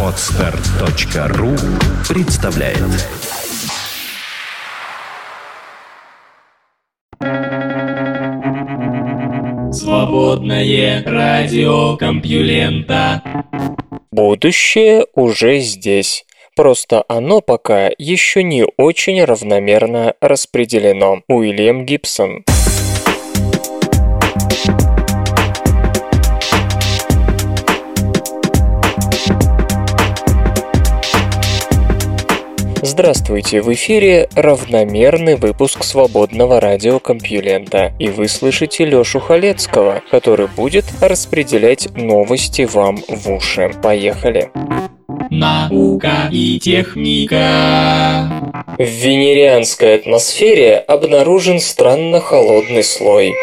Отстар.ру представляет Свободное радио Компьюлента Будущее уже здесь. Просто оно пока еще не очень равномерно распределено. Уильям Гибсон. Здравствуйте, в эфире равномерный выпуск свободного радиокомпьюлента, и вы слышите Лёшу Халецкого, который будет распределять новости вам в уши. Поехали! Наука и техника. В венерианской атмосфере обнаружен странно холодный слой.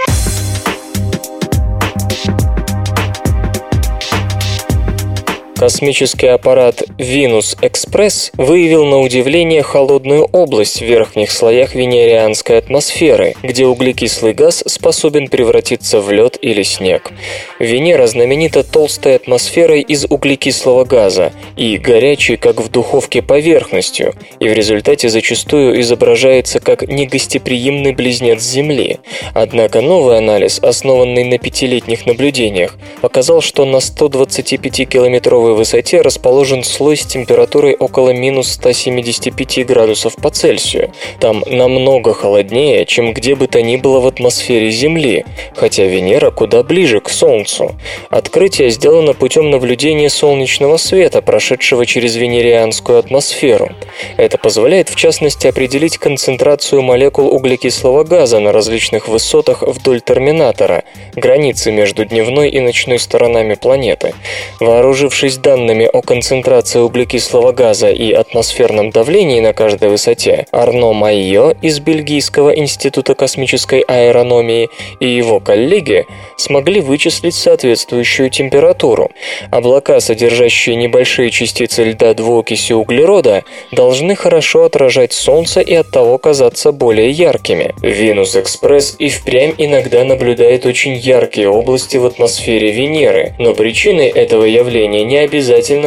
Космический аппарат Venus Express выявил на удивление холодную область в верхних слоях венерианской атмосферы, где углекислый газ способен превратиться в лед или снег. Венера знаменита толстой атмосферой из углекислого газа и горячей, как в духовке, поверхностью, и в результате зачастую изображается как негостеприимный близнец Земли. Однако новый анализ, основанный на пятилетних наблюдениях, показал, что на 125-километровой пусковой высоте расположен слой с температурой около минус 175 градусов по Цельсию. Там намного холоднее, чем где бы то ни было в атмосфере Земли, хотя Венера куда ближе к Солнцу. Открытие сделано путем наблюдения солнечного света, прошедшего через венерианскую атмосферу. Это позволяет в частности определить концентрацию молекул углекислого газа на различных высотах вдоль терминатора, границы между дневной и ночной сторонами планеты. Вооружившись данными о концентрации углекислого газа и атмосферном давлении на каждой высоте, Арно Майо из Бельгийского института космической аэрономии и его коллеги смогли вычислить соответствующую температуру. Облака, содержащие небольшие частицы льда двуокиси углерода, должны хорошо отражать Солнце и оттого казаться более яркими. Венус Экспресс и впрямь иногда наблюдает очень яркие области в атмосфере Венеры, но причиной этого явления не обязательно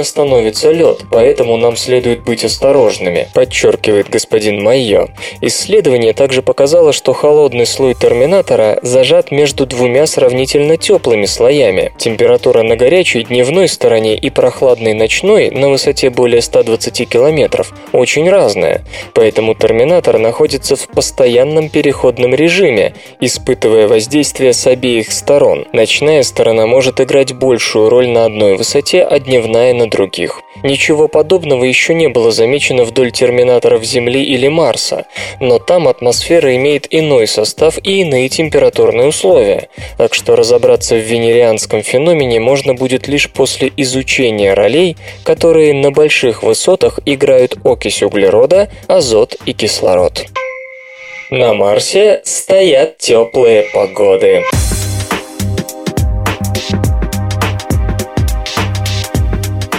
становится лед, поэтому нам следует быть осторожными, подчеркивает господин Майо. Исследование также показало, что холодный слой терминатора зажат между двумя сравнительно теплыми слоями. Температура на горячей дневной стороне и прохладной ночной на высоте более 120 километров очень разная, поэтому терминатор находится в постоянном переходном режиме, испытывая воздействие с обеих сторон. Ночная сторона может играть большую роль на одной высоте, а дневная на других. Ничего подобного еще не было замечено вдоль терминаторов Земли или Марса, но там атмосфера имеет иной состав и иные температурные условия, так что разобраться в венерианском феномене можно будет лишь после изучения ролей, которые на больших высотах играют окись углерода, азот и кислород. На Марсе стоят теплые погоды.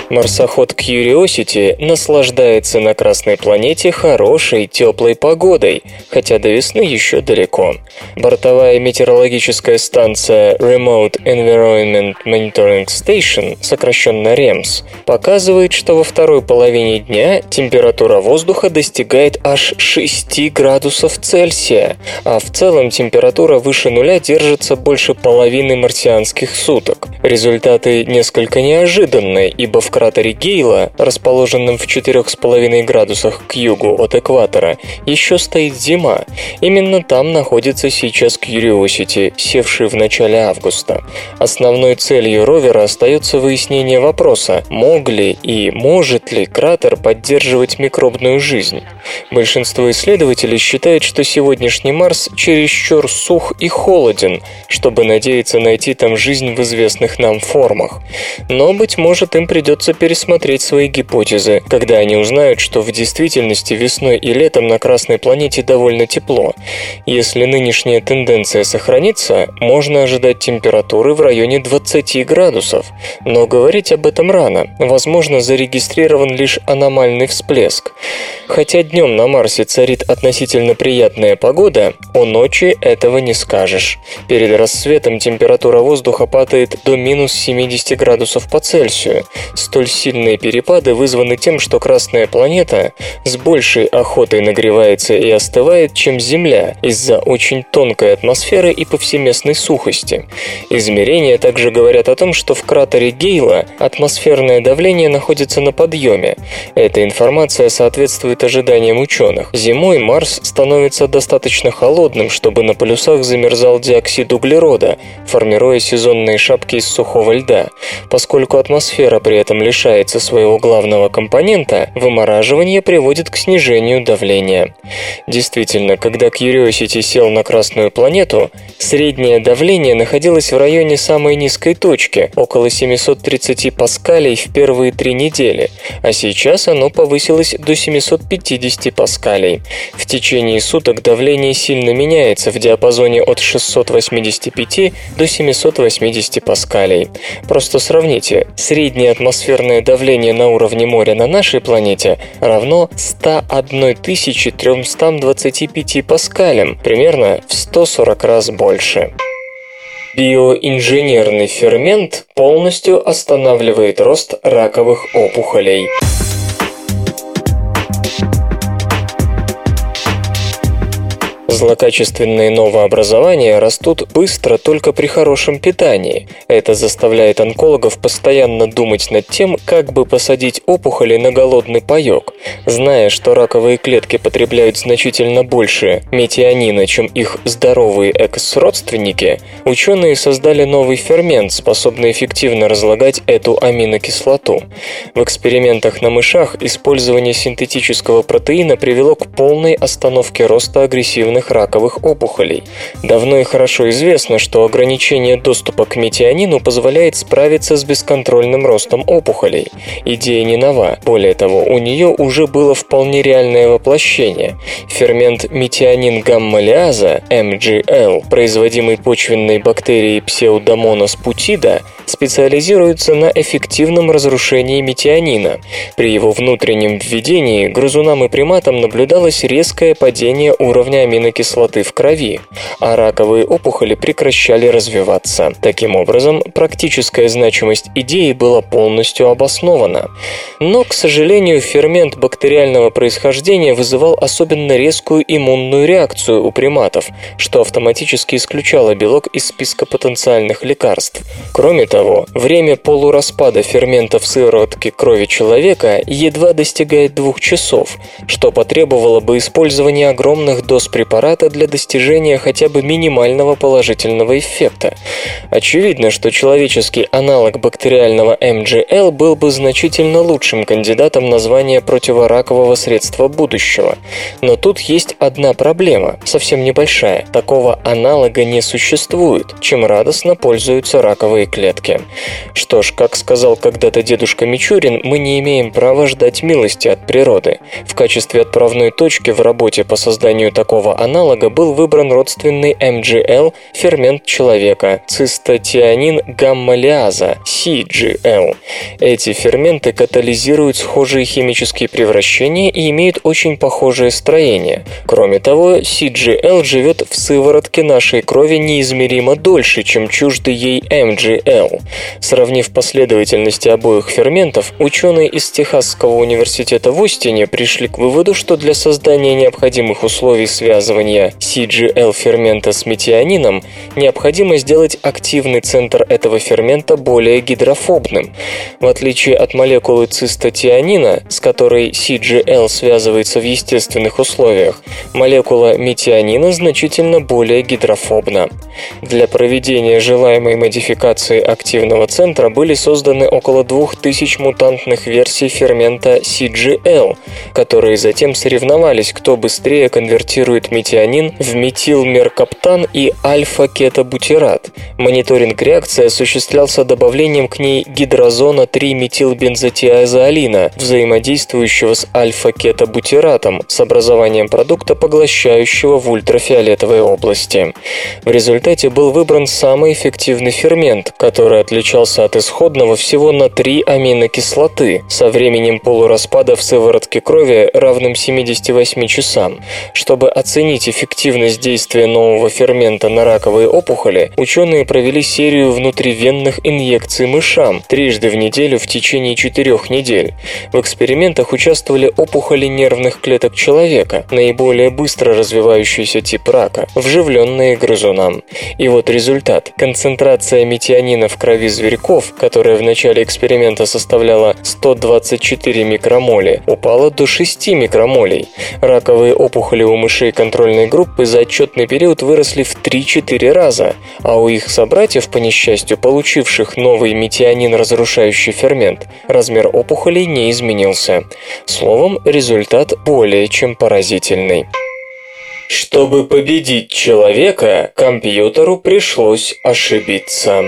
Марсоход Curiosity наслаждается на Красной планете хорошей теплой погодой, хотя до весны еще далеко. Бортовая метеорологическая станция Remote Environment Monitoring Station, сокращенно REMS, показывает, что во второй половине дня температура воздуха достигает аж 6 градусов Цельсия, а в целом температура выше нуля держится больше половины марсианских суток. Результаты несколько неожиданные, ибо в кратере Гейла, расположенном в 4,5 градусах к югу от экватора, еще стоит зима. Именно там находится сейчас Curiosity, севший в начале августа. Основной целью ровера остается выяснение вопроса, мог ли и может ли кратер поддерживать микробную жизнь. Большинство исследователей считают, что сегодняшний Марс чересчур сух и холоден, чтобы надеяться найти там жизнь в известных нам формах. Но, быть может, им придется придется пересмотреть свои гипотезы, когда они узнают, что в действительности весной и летом на Красной планете довольно тепло. Если нынешняя тенденция сохранится, можно ожидать температуры в районе 20 градусов. Но говорить об этом рано. Возможно, зарегистрирован лишь аномальный всплеск. Хотя днем на Марсе царит относительно приятная погода, у ночи этого не скажешь. Перед рассветом температура воздуха падает до минус 70 градусов по Цельсию. Столь сильные перепады вызваны тем, что Красная планета с большей охотой нагревается и остывает, чем Земля, из-за очень тонкой атмосферы и повсеместной сухости. Измерения также говорят о том, что в кратере Гейла атмосферное давление находится на подъеме. Эта информация соответствует ожиданиям ученых. Зимой Марс становится достаточно холодным, чтобы на полюсах замерзал диоксид углерода, формируя сезонные шапки из сухого льда. Поскольку атмосфера при этом лишается своего главного компонента, вымораживание приводит к снижению давления. Действительно, когда Curiosity сел на Красную планету, среднее давление находилось в районе самой низкой точки, около 730 паскалей в первые три недели, а сейчас оно повысилось до 750 паскалей. В течение суток давление сильно меняется в диапазоне от 685 до 780 паскалей. Просто сравните, среднее атмосферное давление на уровне моря на нашей планете равно 101 325 паскалям, примерно в 140 раз больше. Биоинженерный фермент полностью останавливает рост раковых опухолей. Злокачественные новообразования растут быстро только при хорошем питании. Это заставляет онкологов постоянно думать над тем, как бы посадить опухоли на голодный паёк. Зная, что раковые клетки потребляют значительно больше метионина, чем их здоровые экс-родственники, ученые создали новый фермент, способный эффективно разлагать эту аминокислоту. В экспериментах на мышах использование синтетического протеина привело к полной остановке роста агрессивных раковых опухолей. Давно и хорошо известно, что ограничение доступа к метионину позволяет справиться с бесконтрольным ростом опухолей. Идея не нова. Более того, у нее уже было вполне реальное воплощение. Фермент метионин гамма-лиаза, MGL, производимый почвенной бактерией Pseudomonas putida, специализируется на эффективном разрушении метионина. При его внутреннем введении грызунам и приматам наблюдалось резкое падение уровня аминокислоты в крови, а раковые опухоли прекращали развиваться. Таким образом, практическая значимость идеи была полностью обоснована. Но, к сожалению, фермент бактериального происхождения вызывал особенно резкую иммунную реакцию у приматов, что автоматически исключало белок из списка потенциальных лекарств. Кроме того, время полураспада ферментов сыворотки крови человека едва достигает двух часов, что потребовало бы использования огромных доз препарата для достижения хотя бы минимального положительного эффекта. Очевидно, что человеческий аналог бактериального МГЛ был бы значительно лучшим кандидатом на звание противоракового средства будущего. Но тут есть одна проблема, совсем небольшая. Такого аналога не существует, чем радостно пользуются раковые клетки. Что ж, как сказал когда-то дедушка Мичурин, мы не имеем права ждать милости от природы. В качестве отправной точки в работе по созданию такого аналога был выбран родственный МГЛ фермент человека – цистотианин гамма-лиаза – CGL. Эти ферменты катализируют схожие химические превращения и имеют очень похожее строение. Кроме того, CGL живет в сыворотке нашей крови неизмеримо дольше, чем чуждый ей MGL. Сравнив последовательности обоих ферментов, ученые из Техасского университета в Остине пришли к выводу, что для создания необходимых условий связывания CGL фермента с метионином необходимо сделать активный центр этого фермента более гидрофобным. В отличие от молекулы цистотианина, с которой CGL связывается в естественных условиях, молекула метионина значительно более гидрофобна. Для проведения желаемой модификации активности реактивного центра были созданы около 2000 мутантных версий фермента CGL, которые затем соревновались, кто быстрее конвертирует метионин в метилмеркаптан и альфа-кетобутират. Мониторинг реакции осуществлялся добавлением к ней гидрозона 3-метилбензотиазолина, взаимодействующего с альфа-кетобутиратом с образованием продукта, поглощающего в ультрафиолетовой области. В результате был выбран самый эффективный фермент, который отличался от исходного всего на 3 аминокислоты со временем полураспада в сыворотке крови равным 78 часам. Чтобы оценить эффективность действия нового фермента на раковые опухоли, ученые провели серию внутривенных инъекций мышам трижды в неделю в течение четырех недель. В экспериментах участвовали опухоли нервных клеток человека, наиболее быстро развивающийся тип рака, вживленные грызунам. И вот результат. Концентрация метионина в крови зверьков, которая в начале эксперимента составляла 124 микромоли, упала до 6 микромолей. Раковые опухоли у мышей контрольной группы за отчетный период выросли в 3-4 раза, а у их собратьев, по несчастью, получивших новый метионин разрушающий фермент, размер опухолей не изменился. Словом, результат более чем поразительный. Чтобы победить человека, компьютеру пришлось ошибиться.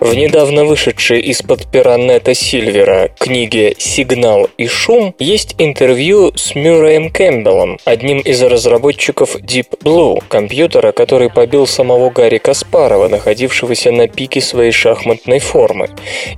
В недавно вышедшей из-под пера Нета Сильвера книге «Сигнал и шум» есть интервью с Мюрреем Кэмпбеллом, одним из разработчиков Deep Blue, компьютера, который побил самого Гарри Каспарова, находившегося на пике своей шахматной формы.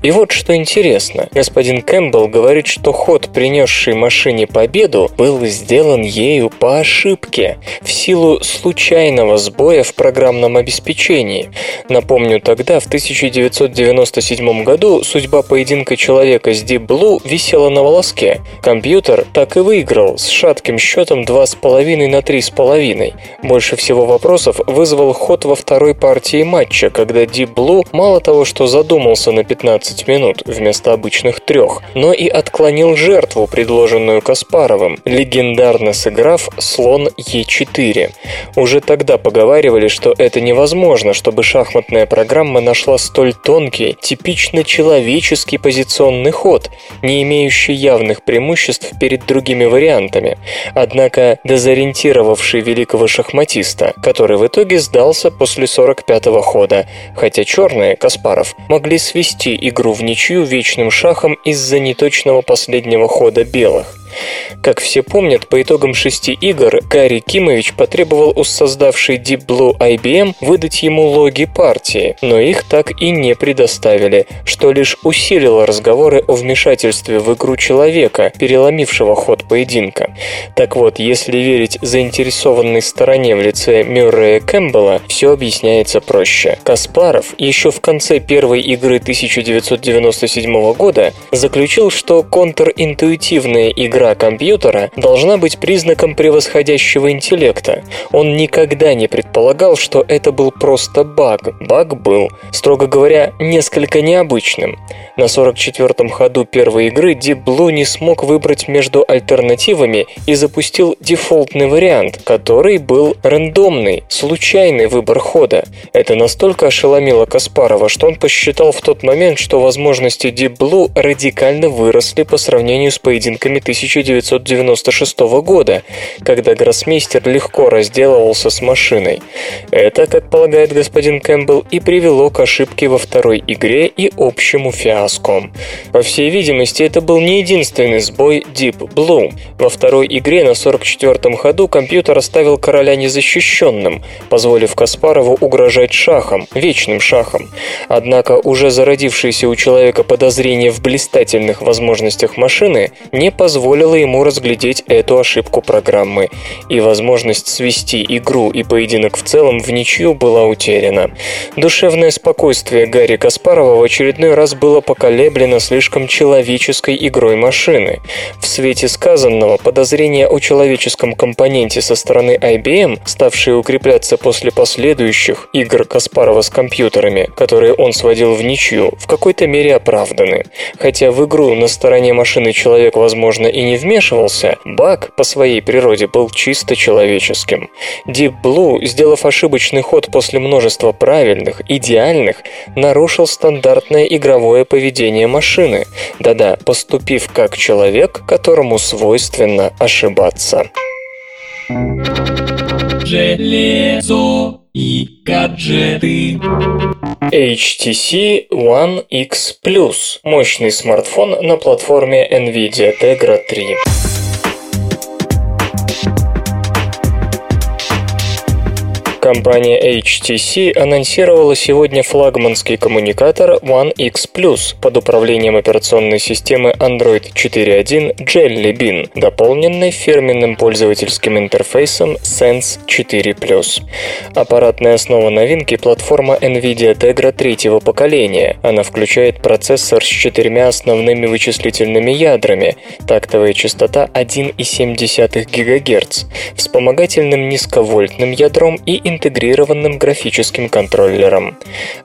И вот что интересно. Господин Кэмпбелл говорит, что ход, принесший машине победу, был сделан ею по ошибке, в силу случайного сбоя в программном обеспечении. Напомню, тогда, в 1900 1997 году судьба поединка человека с Deep Blue висела на волоске. Компьютер так и выиграл с шатким счетом 2,5 на 3,5. Больше всего вопросов вызвал ход во второй партии матча, когда Deep Blue мало того, что задумался на 15 минут вместо обычных трех, но и отклонил жертву, предложенную Каспаровым, легендарно сыграв слон Е4. Уже тогда поговаривали, что это невозможно, чтобы шахматная программа нашла столь тонкий, типично человеческий позиционный ход, не имеющий явных преимуществ перед другими вариантами, однако дезориентировавший великого шахматиста, который в итоге сдался после 45-го хода, хотя черные, Каспаров, могли свести игру в ничью вечным шахом из-за неточного последнего хода белых. Как все помнят, по итогам шести игр Гарри Кимович потребовал у создавшей Deep Blue IBM выдать ему логи партии, но их так и не предоставили, что лишь усилило разговоры о вмешательстве в игру человека, переломившего ход поединка. Так вот, если верить заинтересованной стороне в лице Мюррея Кэмпбелла, все объясняется проще. Каспаров еще в конце первой игры 1997 года заключил, что контринтуитивная игра игра компьютера должна быть признаком превосходящего интеллекта. Он никогда не предполагал, что это был просто баг. Баг был, строго говоря, несколько необычным. На 44-м ходу первой игры Deep Blue не смог выбрать между альтернативами и запустил дефолтный вариант, который был рандомный, случайный выбор хода. Это настолько ошеломило Каспарова, что он посчитал в тот момент, что возможности Deep Blue радикально выросли по сравнению с поединками 1000 1996 года, когда гроссмейстер легко разделывался с машиной. Это, как полагает господин Кэмпбелл, и привело к ошибке во второй игре и общему фиаско. По всей видимости, это был не единственный сбой Deep Blue. Во второй игре на 44-м ходу компьютер оставил короля незащищенным, позволив Каспарову угрожать шахом, вечным шахом. Однако уже зародившееся у человека подозрение в блистательных возможностях машины не позволило позволило ему разглядеть эту ошибку программы, и возможность свести игру и поединок в целом в ничью была утеряна. Душевное спокойствие Гарри Каспарова в очередной раз было поколеблено слишком человеческой игрой машины. В свете сказанного подозрения о человеческом компоненте со стороны IBM, ставшие укрепляться после последующих игр Каспарова с компьютерами, которые он сводил в ничью, в какой-то мере оправданы. Хотя в игру на стороне машины человек, возможно, и не не вмешивался, баг по своей природе был чисто человеческим. Deep Blue, сделав ошибочный ход после множества правильных, идеальных, нарушил стандартное игровое поведение машины. Да-да, поступив как человек, которому свойственно ошибаться. Железо и гаджеты. HTC One X Plus – мощный смартфон на платформе NVIDIA Tegra 3. Компания HTC анонсировала сегодня флагманский коммуникатор One X Plus под управлением операционной системы Android 4.1 Jelly Bean, дополненной фирменным пользовательским интерфейсом Sense 4 Аппаратная основа новинки – платформа NVIDIA Tegra третьего поколения. Она включает процессор с четырьмя основными вычислительными ядрами, тактовая частота 1,7 ГГц, вспомогательным низковольтным ядром и интегрированным графическим контроллером.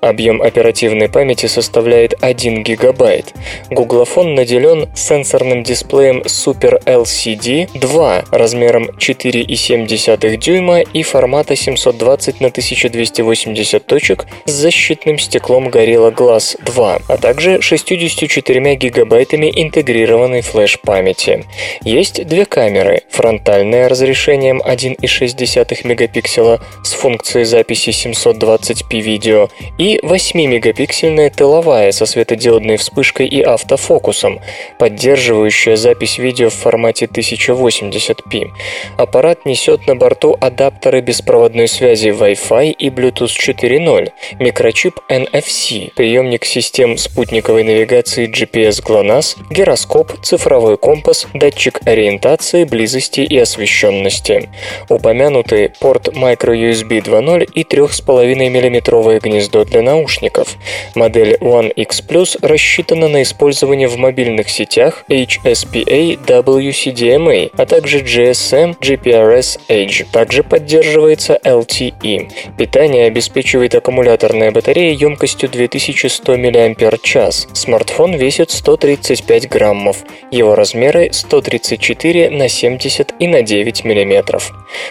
Объем оперативной памяти составляет 1 ГБ. Гуглофон наделен сенсорным дисплеем Super LCD 2 размером 4,7 дюйма и формата 720 на 1280 точек с защитным стеклом Gorilla Glass 2, а также 64 гигабайтами интегрированной флеш-памяти. Есть две камеры, фронтальная разрешением 1,6 мегапикселя с функцией записи 720p видео и 8-мегапиксельная тыловая со светодиодной вспышкой и автофокусом, поддерживающая запись видео в формате 1080p. Аппарат несет на борту адаптеры беспроводной связи Wi-Fi и Bluetooth 4.0, микрочип NFC, приемник систем спутниковой навигации GPS GLONASS, гироскоп, цифровой компас, датчик ориентации, близости и освещенности. Упомянутый порт microUSB USB 2.0 и 3,5 мм гнездо для наушников. Модель One X Plus рассчитана на использование в мобильных сетях HSPA WCDMA, а также GSM GPRS Edge. Также поддерживается LTE. Питание обеспечивает аккумуляторная батарея емкостью 2100 мАч. Смартфон весит 135 граммов. Его размеры 134 на 70 и на 9 мм.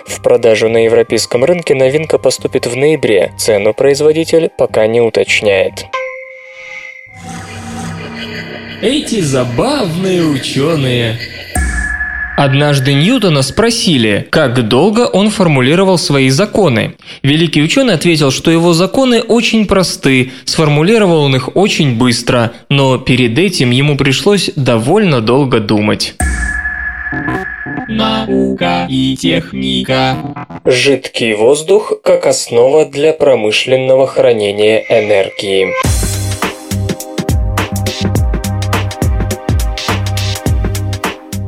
В продажу на европейском рынке новинка поступит в ноябре, цену производитель пока не уточняет. Эти забавные ученые. Однажды Ньютона спросили, как долго он формулировал свои законы. Великий ученый ответил, что его законы очень просты, сформулировал он их очень быстро, но перед этим ему пришлось довольно долго думать. Наука и техника. Жидкий воздух как основа для промышленного хранения энергии.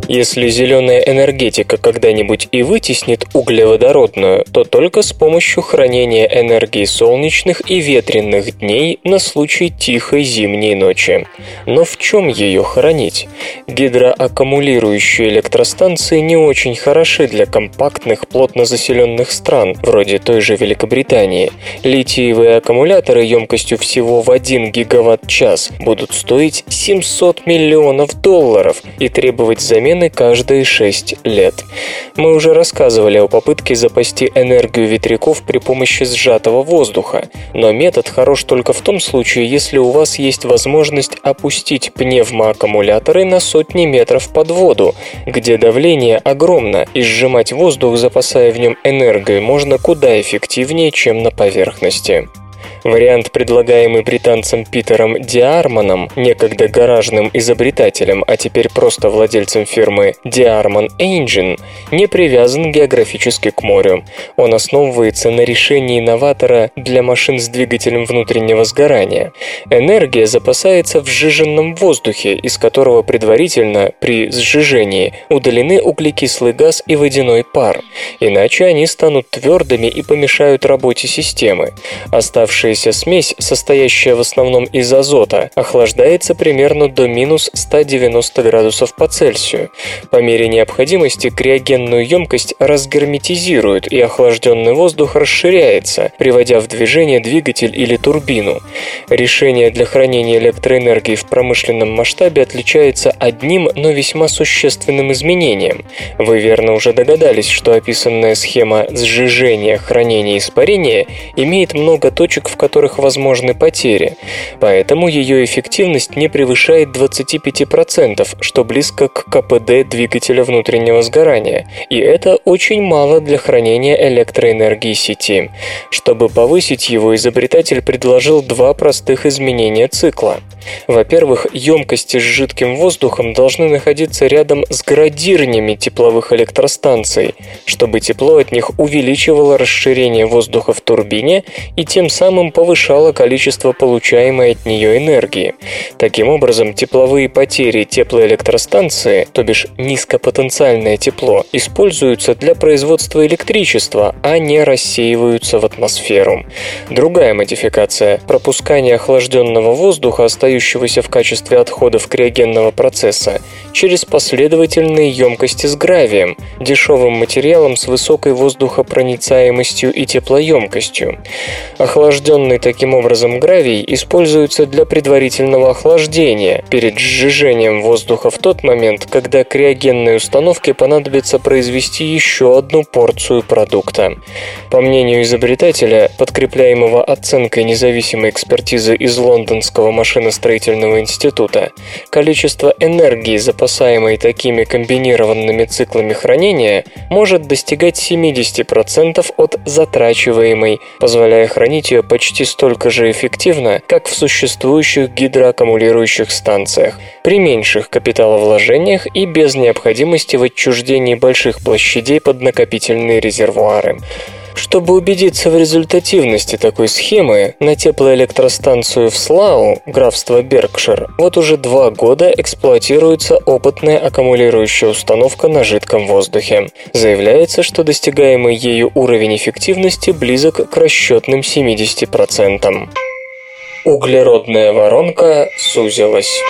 Если зеленая энергетика когда-нибудь и вытеснит углеводородную, то только с помощью хранения энергии солнечных и ветренных дней на случай тихой зимней ночи. Но в чем ее хранить? Гидроаккумулирующие электростанции не очень хороши для компактных, плотно заселенных стран, вроде той же Великобритании. Литиевые аккумуляторы емкостью всего в 1 гигаватт-час будут стоить 700 миллионов долларов и требовать замены замены каждые 6 лет. Мы уже рассказывали о попытке запасти энергию ветряков при помощи сжатого воздуха, но метод хорош только в том случае, если у вас есть возможность опустить пневмоаккумуляторы на сотни метров под воду, где давление огромно, и сжимать воздух, запасая в нем энергию, можно куда эффективнее, чем на поверхности. Вариант, предлагаемый британцем Питером Диарманом, некогда гаражным изобретателем, а теперь просто владельцем фирмы Diarman Engine, не привязан географически к морю. Он основывается на решении новатора для машин с двигателем внутреннего сгорания. Энергия запасается в сжиженном воздухе, из которого предварительно при сжижении удалены углекислый газ и водяной пар. Иначе они станут твердыми и помешают работе системы. Оставшие Получившаяся смесь, состоящая в основном из азота, охлаждается примерно до минус 190 градусов по Цельсию. По мере необходимости криогенную емкость разгерметизируют, и охлажденный воздух расширяется, приводя в движение двигатель или турбину. Решение для хранения электроэнергии в промышленном масштабе отличается одним, но весьма существенным изменением. Вы верно уже догадались, что описанная схема сжижения, хранения и испарения имеет много точек, в которых возможны потери. Поэтому ее эффективность не превышает 25%, что близко к КПД двигателя внутреннего сгорания. И это очень мало для хранения электроэнергии сети. Чтобы повысить его, изобретатель предложил два простых изменения цикла. Во-первых, емкости с жидким воздухом должны находиться рядом с градирнями тепловых электростанций, чтобы тепло от них увеличивало расширение воздуха в турбине и тем самым повышало количество получаемой от нее энергии. Таким образом, тепловые потери теплоэлектростанции, то бишь низкопотенциальное тепло, используются для производства электричества, а не рассеиваются в атмосферу. Другая модификация – пропускание охлажденного воздуха, остающегося в качестве отходов криогенного процесса, через последовательные емкости с гравием, дешевым материалом с высокой воздухопроницаемостью и теплоемкостью. Охлажденный таким образом гравий используется для предварительного охлаждения перед сжижением воздуха в тот момент, когда криогенной установке понадобится произвести еще одну порцию продукта. По мнению изобретателя, подкрепляемого оценкой независимой экспертизы из Лондонского машиностроительного института, количество энергии, запасаемой такими комбинированными циклами хранения, может достигать 70% от затрачиваемой, позволяя хранить ее почти столько же эффективно, как в существующих гидроаккумулирующих станциях, при меньших капиталовложениях и без необходимости в отчуждении больших площадей под накопительные резервуары. Чтобы убедиться в результативности такой схемы, на теплоэлектростанцию в Слау, графство Беркшир, вот уже два года эксплуатируется опытная аккумулирующая установка на жидком воздухе. Заявляется, что достигаемый ею уровень эффективности близок к расчетным 70%. Углеродная воронка сузилась.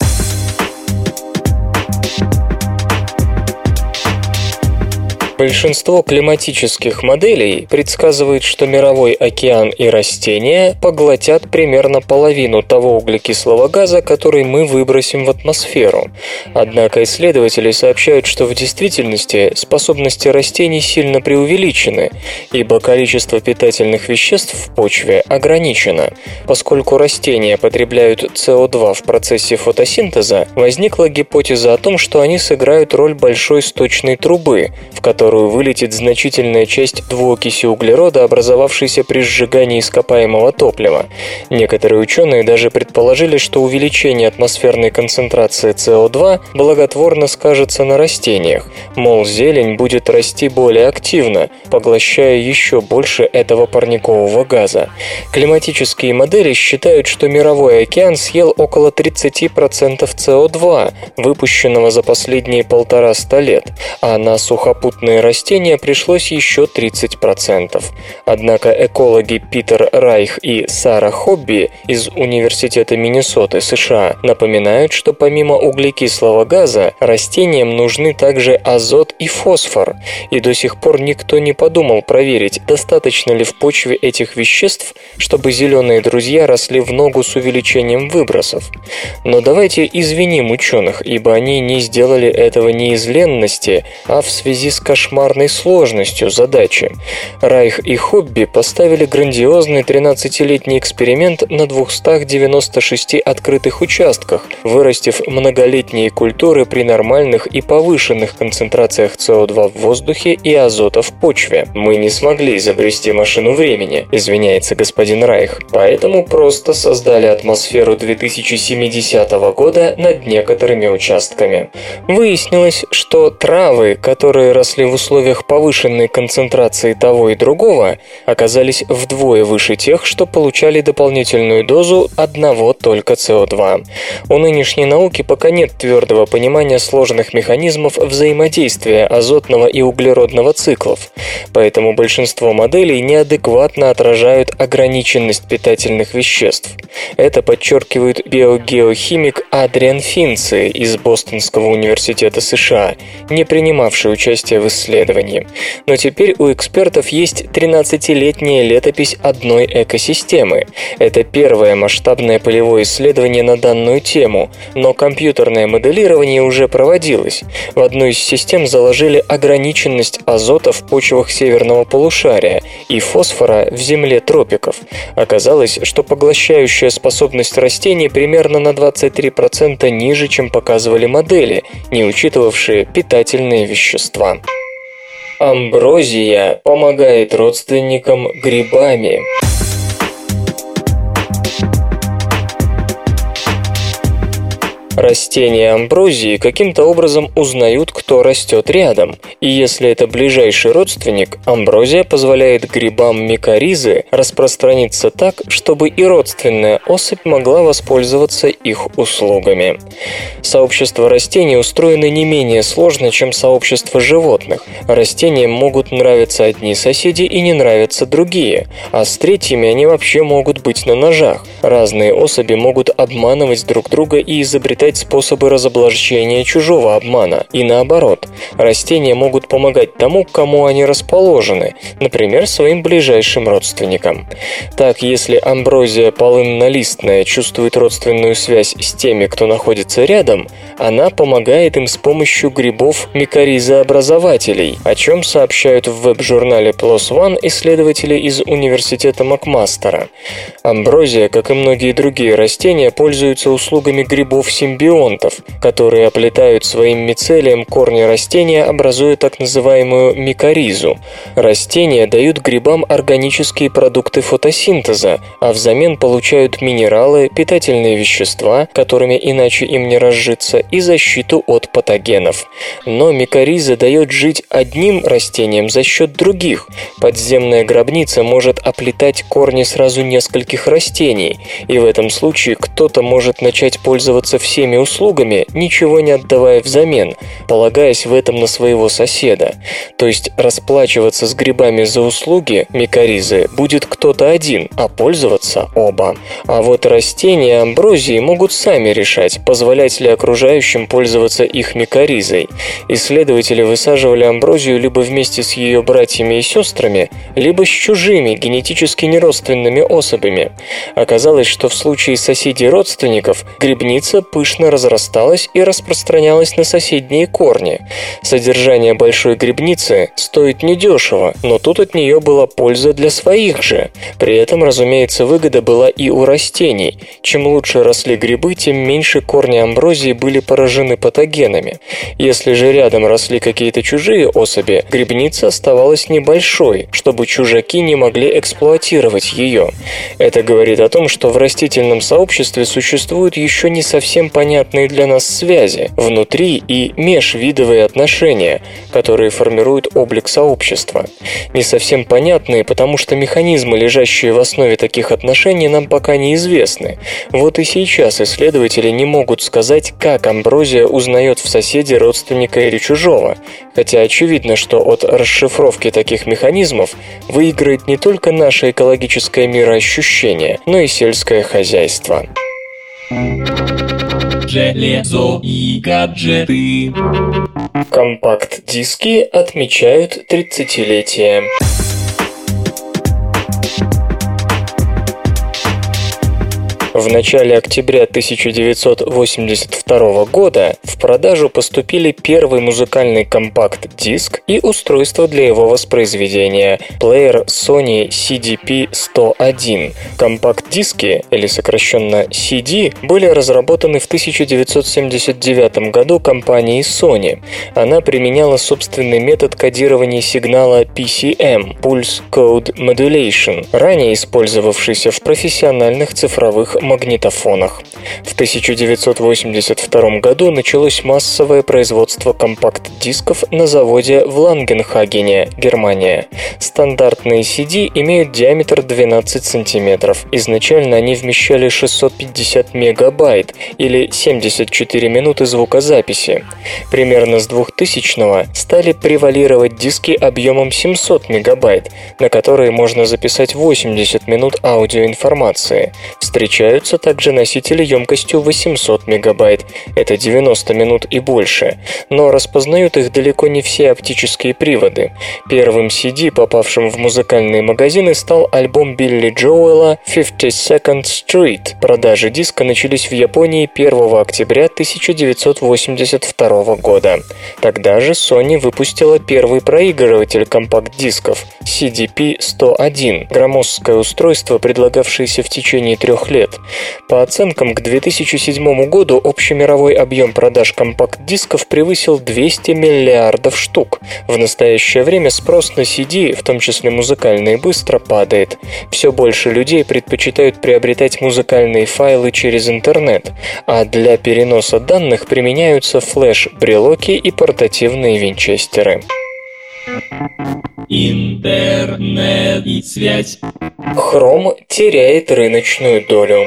Большинство климатических моделей предсказывает, что мировой океан и растения поглотят примерно половину того углекислого газа, который мы выбросим в атмосферу. Однако исследователи сообщают, что в действительности способности растений сильно преувеличены, ибо количество питательных веществ в почве ограничено. Поскольку растения потребляют СО2 в процессе фотосинтеза, возникла гипотеза о том, что они сыграют роль большой сточной трубы, в которой которую вылетит значительная часть двуокиси углерода, образовавшейся при сжигании ископаемого топлива. Некоторые ученые даже предположили, что увеличение атмосферной концентрации СО2 благотворно скажется на растениях, мол, зелень будет расти более активно, поглощая еще больше этого парникового газа. Климатические модели считают, что мировой океан съел около 30% СО2, выпущенного за последние полтора-ста лет, а на сухопутные растения пришлось еще 30%. Однако экологи Питер Райх и Сара Хобби из Университета Миннесоты, США, напоминают, что помимо углекислого газа растениям нужны также азот и фосфор, и до сих пор никто не подумал проверить, достаточно ли в почве этих веществ, чтобы зеленые друзья росли в ногу с увеличением выбросов. Но давайте извиним ученых, ибо они не сделали этого не из ленности, а в связи с кошмаром кошмарной сложностью задачи. Райх и Хобби поставили грандиозный 13-летний эксперимент на 296 открытых участках, вырастив многолетние культуры при нормальных и повышенных концентрациях СО2 в воздухе и азота в почве. Мы не смогли изобрести машину времени, извиняется господин Райх, поэтому просто создали атмосферу 2070 года над некоторыми участками. Выяснилось, что травы, которые росли в условиях повышенной концентрации того и другого оказались вдвое выше тех, что получали дополнительную дозу одного только СО2. У нынешней науки пока нет твердого понимания сложных механизмов взаимодействия азотного и углеродного циклов, поэтому большинство моделей неадекватно отражают ограниченность питательных веществ. Это подчеркивает биогеохимик Адриан Финци из Бостонского университета США, не принимавший участие в исследовании. Но теперь у экспертов есть 13-летняя летопись одной экосистемы. Это первое масштабное полевое исследование на данную тему, но компьютерное моделирование уже проводилось. В одну из систем заложили ограниченность азота в почвах северного полушария и фосфора в земле тропиков. Оказалось, что поглощающая способность растений примерно на 23% ниже, чем показывали модели, не учитывавшие питательные вещества. Амброзия помогает родственникам грибами. Растения амброзии каким-то образом узнают, кто растет рядом, и если это ближайший родственник, амброзия позволяет грибам микоризы распространиться так, чтобы и родственная особь могла воспользоваться их услугами. Сообщество растений устроено не менее сложно, чем сообщество животных. Растениям могут нравиться одни соседи и не нравятся другие, а с третьими они вообще могут быть на ножах. Разные особи могут обманывать друг друга и изобретать изобретать способы разоблачения чужого обмана. И наоборот, растения могут помогать тому, к кому они расположены, например, своим ближайшим родственникам. Так, если амброзия полыннолистная чувствует родственную связь с теми, кто находится рядом, она помогает им с помощью грибов микоризообразователей, о чем сообщают в веб-журнале PLOS ONE исследователи из Университета Макмастера. Амброзия, как и многие другие растения, пользуются услугами грибов-симбиотиков симбионтов, которые оплетают своим мицелием корни растения, образуя так называемую микоризу. Растения дают грибам органические продукты фотосинтеза, а взамен получают минералы, питательные вещества, которыми иначе им не разжиться, и защиту от патогенов. Но микориза дает жить одним растением за счет других. Подземная гробница может оплетать корни сразу нескольких растений, и в этом случае кто-то может начать пользоваться всеми услугами, ничего не отдавая взамен, полагаясь в этом на своего соседа. То есть расплачиваться с грибами за услуги микоризы будет кто-то один, а пользоваться оба. А вот растения амброзии могут сами решать, позволять ли окружающим пользоваться их микоризой. Исследователи высаживали амброзию либо вместе с ее братьями и сестрами, либо с чужими генетически неродственными особями. Оказалось, что в случае соседей родственников грибница пышно разрасталась и распространялась на соседние корни. Содержание большой грибницы стоит недешево, но тут от нее была польза для своих же. При этом, разумеется, выгода была и у растений. Чем лучше росли грибы, тем меньше корни амброзии были поражены патогенами. Если же рядом росли какие-то чужие особи, грибница оставалась небольшой, чтобы чужаки не могли эксплуатировать ее. Это говорит о том, что в растительном сообществе существуют еще не совсем понятные для нас связи, внутри и межвидовые отношения, которые формируют облик сообщества. Не совсем понятные, потому что механизмы, лежащие в основе таких отношений, нам пока неизвестны. Вот и сейчас исследователи не могут сказать, как амброзия узнает в соседе родственника или чужого, хотя очевидно, что от расшифровки таких механизмов выиграет не только наше экологическое мироощущение, но и сельское хозяйство железо и гаджеты. Компакт-диски отмечают 30-летие. В начале октября 1982 года в продажу поступили первый музыкальный компакт-диск и устройство для его воспроизведения – плеер Sony CDP-101. Компакт-диски, или сокращенно CD, были разработаны в 1979 году компанией Sony. Она применяла собственный метод кодирования сигнала PCM – Pulse Code Modulation, ранее использовавшийся в профессиональных цифровых магнитофонах. В 1982 году началось массовое производство компакт-дисков на заводе в Лангенхагене, Германия. Стандартные CD имеют диаметр 12 см. Изначально они вмещали 650 мегабайт или 74 минуты звукозаписи. Примерно с 2000 стали превалировать диски объемом 700 мегабайт, на которые можно записать 80 минут аудиоинформации. Встречаются также носители емкостью 800 мегабайт, это 90 минут и больше, но распознают их далеко не все оптические приводы. Первым CD, попавшим в музыкальные магазины, стал альбом Билли Джоуэлла 52nd Street. Продажи диска начались в Японии 1 октября 1982 года. Тогда же Sony выпустила первый проигрыватель компакт-дисков CDP-101, громоздкое устройство, предлагавшееся в течение трех лет. По оценкам, к 2007 году общемировой объем продаж компакт-дисков превысил 200 миллиардов штук. В настоящее время спрос на CD, в том числе музыкальные, быстро падает. Все больше людей предпочитают приобретать музыкальные файлы через интернет, а для переноса данных применяются флеш-брелоки и портативные винчестеры. Интернет и связь. Chrome теряет рыночную долю.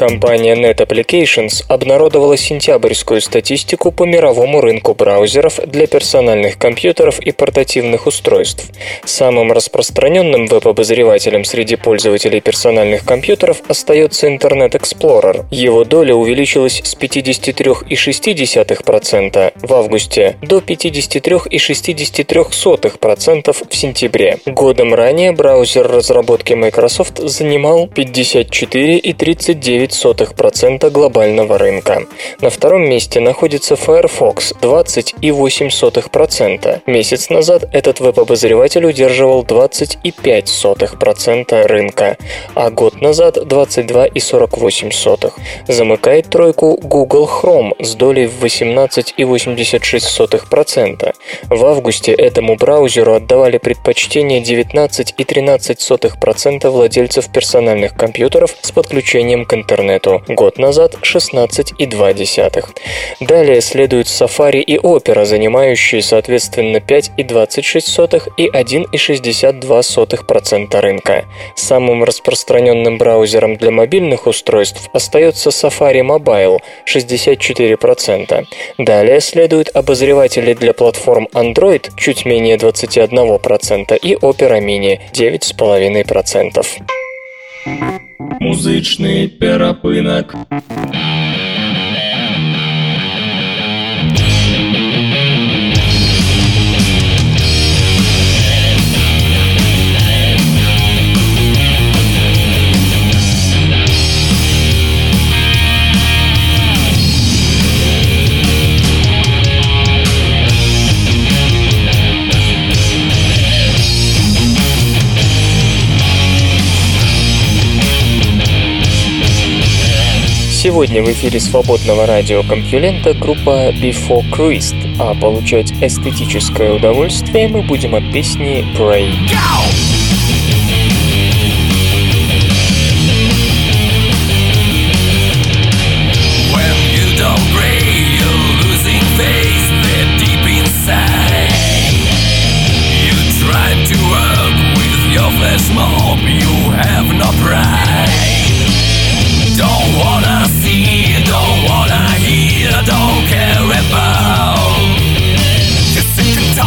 Компания Net Applications обнародовала сентябрьскую статистику по мировому рынку браузеров для персональных компьютеров и портативных устройств. Самым распространенным веб-обозревателем среди пользователей персональных компьютеров остается Internet Explorer. Его доля увеличилась с 53,6% в августе до 53,63% в сентябре. Годом ранее браузер разработки Microsoft занимал 54,39% 0,09% глобального рынка. На втором месте находится Firefox 20,08%. Месяц назад этот веб-обозреватель удерживал 20,5% рынка, а год назад 22,48%. Замыкает тройку Google Chrome с долей в 18,86%. В августе этому браузеру отдавали предпочтение 19,13% владельцев персональных компьютеров с подключением к интернету интернету, год назад 16,2. Далее следуют Safari и Opera, занимающие соответственно 5,26 и 1,62% рынка. Самым распространенным браузером для мобильных устройств остается Safari Mobile 64%. Далее следуют обозреватели для платформ Android чуть менее 21% и Opera Mini 9,5%. Музичний перепинок. Сегодня в эфире свободного радиокомпьюлента группа Before Christ, а получать эстетическое удовольствие мы будем от песни Pray. Flesh mob, you have no pride.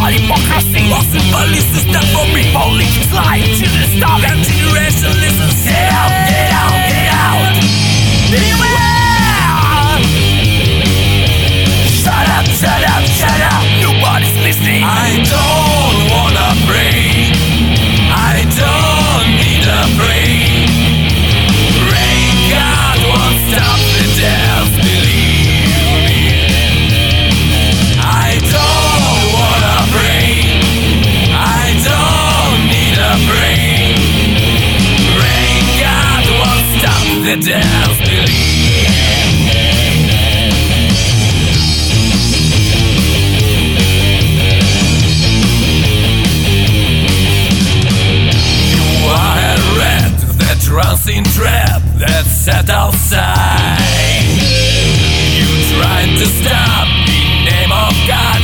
And tired hypocrisy, in belief system for me, only slide to the stop, empty rationalism. Get out, get out, get out. Anywhere. Shut up, shut up, shut up. Nobody's listening. I don't the deaf believe. Transient that's set outside. You tried to stop the name of God.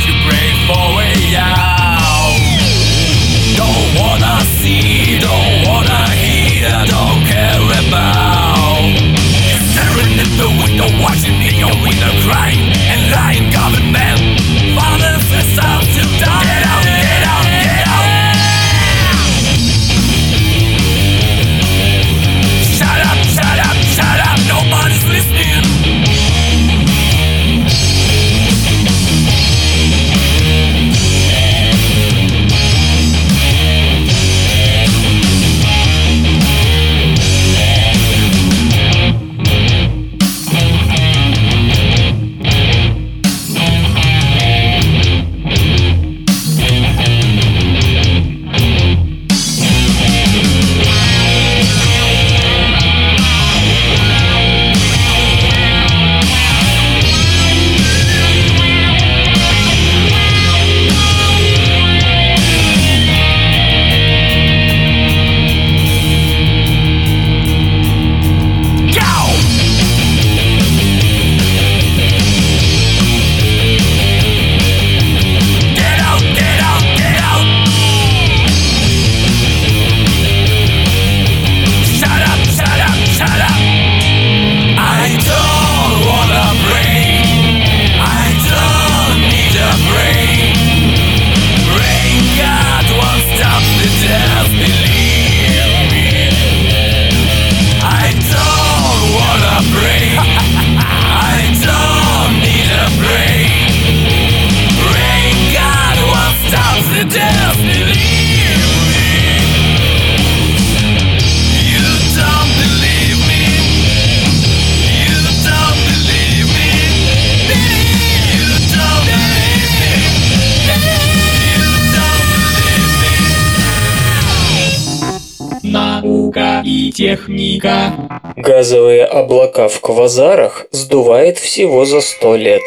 Техника. Газовые облака в квазарах сдувает всего за 100 лет.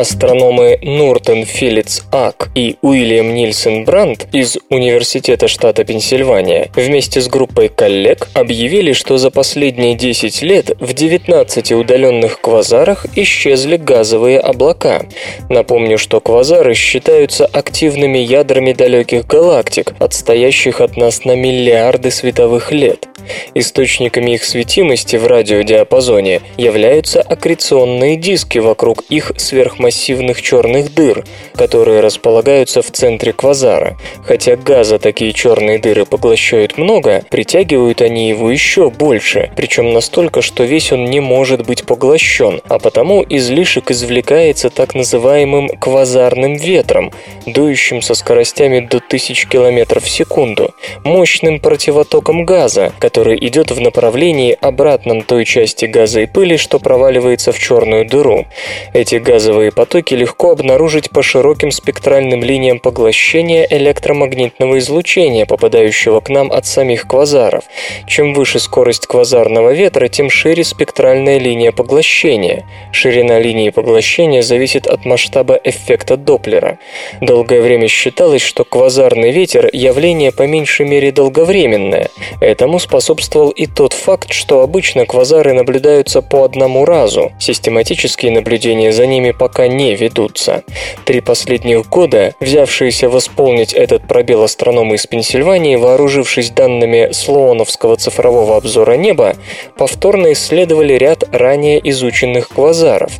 Астрономы Нортон Филитс Ак и Уильям Нильсон Брандт из Университета штата Пенсильвания вместе с группой коллег объявили, что за последние 10 лет в 19 удаленных квазарах исчезли газовые облака. Напомню, что квазары считаются активными ядрами далеких галактик, отстоящих от нас на миллиарды световых лет. Источниками их светимости в радиодиапазоне являются аккреционные диски вокруг их сверхмассивных черных дыр, которые располагаются в центре квазара. Хотя газа такие черные дыры поглощают много, притягивают они его еще больше, причем настолько, что весь он не может быть поглощен, а потому излишек извлекается так называемым квазарным ветром, дующим со скоростями до 1000 км в секунду, мощным противотоком газа, который идет в направлении обратном той части газа и пыли, что проваливается в черную дыру. Эти газовые потоки легко обнаружить по широким спектральным линиям поглощения электромагнитного излучения, попадающего к нам от самих квазаров. Чем выше скорость квазарного ветра, тем шире спектральная линия поглощения. Ширина линии поглощения зависит от масштаба эффекта Доплера. Долгое время считалось, что квазарный ветер – явление по меньшей мере долговременное. Этому способствовал и тот факт, что обычно квазары наблюдаются по одному разу. Систематические наблюдения за ними пока не ведутся. Три последних года, взявшиеся восполнить этот пробел астрономы из Пенсильвании, вооружившись данными Слоуновского цифрового обзора неба, повторно исследовали ряд ранее изученных квазаров.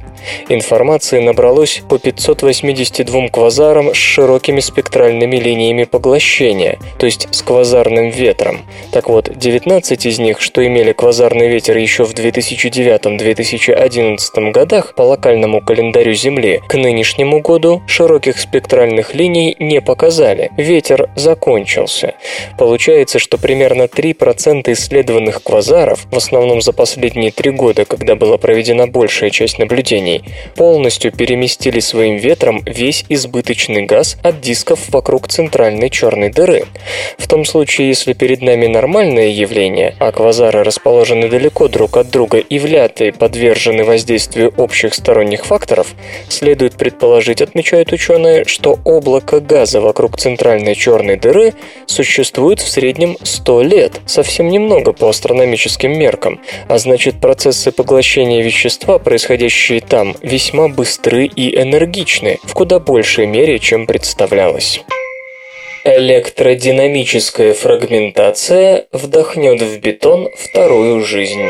Информации набралось по 582 квазарам с широкими спектральными линиями поглощения, то есть с квазарным ветром. Так вот, 19 из них, что имели квазарный ветер еще в 2009-2011 годах по локальному календарю Земли, к нынешнему году широких спектральных линий не показали. Ветер закончился. Получается, что примерно 3% исследованных квазаров, в основном за последние три года, когда была проведена большая часть наблюдений, компаний полностью переместили своим ветром весь избыточный газ от дисков вокруг центральной черной дыры. В том случае, если перед нами нормальное явление, а квазары расположены далеко друг от друга и вряд подвержены воздействию общих сторонних факторов, следует предположить, отмечают ученые, что облако газа вокруг центральной черной дыры существует в среднем 100 лет, совсем немного по астрономическим меркам, а значит процессы поглощения вещества, происходящие там, весьма быстры и энергичны, в куда большей мере, чем представлялось. Электродинамическая фрагментация вдохнет в бетон вторую жизнь.